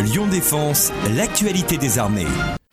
Lyon Défense, l'actualité des armées.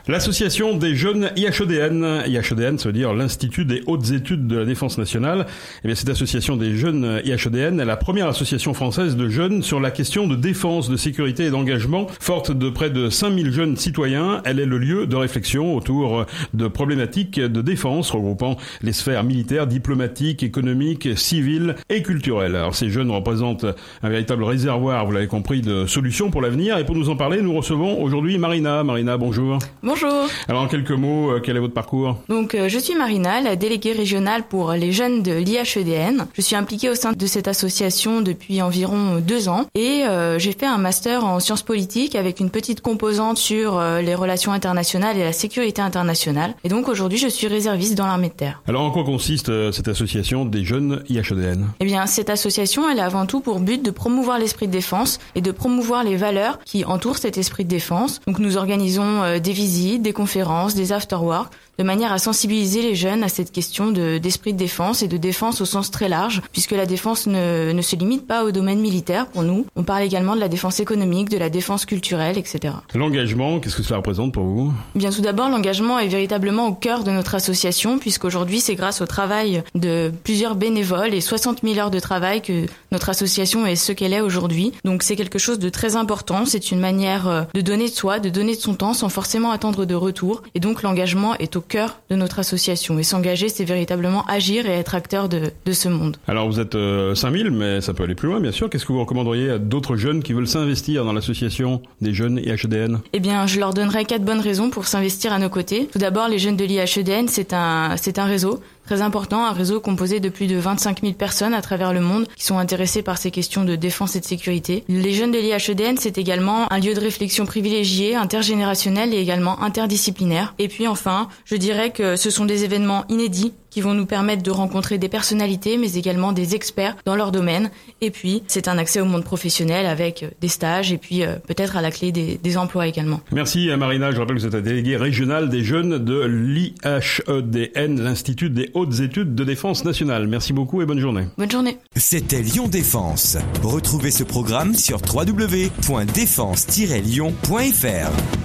L'association des jeunes IHEDN, IHEDN, ça veut dire l'Institut des hautes études de la défense nationale. Eh bien, cette association des jeunes IHEDN est la première association française de jeunes sur la question de défense, de sécurité et d'engagement. Forte de près de 5000 jeunes citoyens, elle est le lieu de réflexion autour de problématiques de défense regroupant les sphères militaires, diplomatiques, économiques, civiles et culturelles. Alors, ces jeunes représentent un véritable réservoir, vous l'avez compris, de solutions pour l'avenir. Et pour nous en parler, nous recevons aujourd'hui Marina. Marina, bonjour. Bonjour. Alors en quelques mots, euh, quel est votre parcours? Donc euh, je suis Marina, la déléguée régionale pour les jeunes de l'IHEDN. Je suis impliquée au sein de cette association depuis environ deux ans et euh, j'ai fait un master en sciences politiques avec une petite composante sur les relations internationales et la sécurité internationale. Et donc aujourd'hui je suis réserviste dans l'armée de terre. Alors en quoi consiste cette association des jeunes IHEDN Eh bien cette association elle a avant tout pour but de promouvoir l'esprit de défense et de promouvoir les valeurs qui entourent cet esprit de défense. Donc nous organisons des visites des conférences, des afterworks, de manière à sensibiliser les jeunes à cette question d'esprit de, défense et de défense au sens très large, puisque la défense ne, ne se limite pas au domaine militaire pour nous. On parle également de la défense économique, de la défense culturelle, etc. L'engagement, qu'est-ce que cela représente pour vous? Bien tout d'abord, l'engagement est véritablement au cœur de notre association, puisqu'aujourd'hui c'est grâce au travail de plusieurs bénévoles et 60 000 heures de travail que notre association est ce qu'elle est aujourd'hui. Donc c'est quelque chose de très important, c'est une manière euh, de donner de soi, de donner de son temps sans forcément attendre de retour. Et donc l'engagement est au cœur de notre association. Et s'engager, c'est véritablement agir et être acteur de, de ce monde. Alors vous êtes 5000, euh, mais ça peut aller plus loin, bien sûr. Qu'est-ce que vous recommanderiez à d'autres jeunes qui veulent s'investir dans l'association des jeunes IHEDN Eh bien, je leur donnerai quatre bonnes raisons pour s'investir à nos côtés. Tout d'abord, les jeunes de l'IHEDN, c'est un, c'est un réseau très important, un réseau composé de plus de 25 000 personnes à travers le monde qui sont intéressées par ces questions de défense et de sécurité. Les jeunes de l'IHEDN, c'est également un lieu de réflexion privilégié, intergénérationnel et également interdisciplinaire. Et puis enfin, je dirais que ce sont des événements inédits qui vont nous permettre de rencontrer des personnalités, mais également des experts dans leur domaine. Et puis, c'est un accès au monde professionnel avec des stages et puis euh, peut-être à la clé des, des, emplois également. Merci Marina. Je rappelle que vous êtes la déléguée régionale des jeunes de l'IHEDN, l'Institut des hautes études de défense nationale. Merci beaucoup et bonne journée. Bonne journée. C'était Lyon Défense. Retrouvez ce programme sur www.défense-lyon.fr.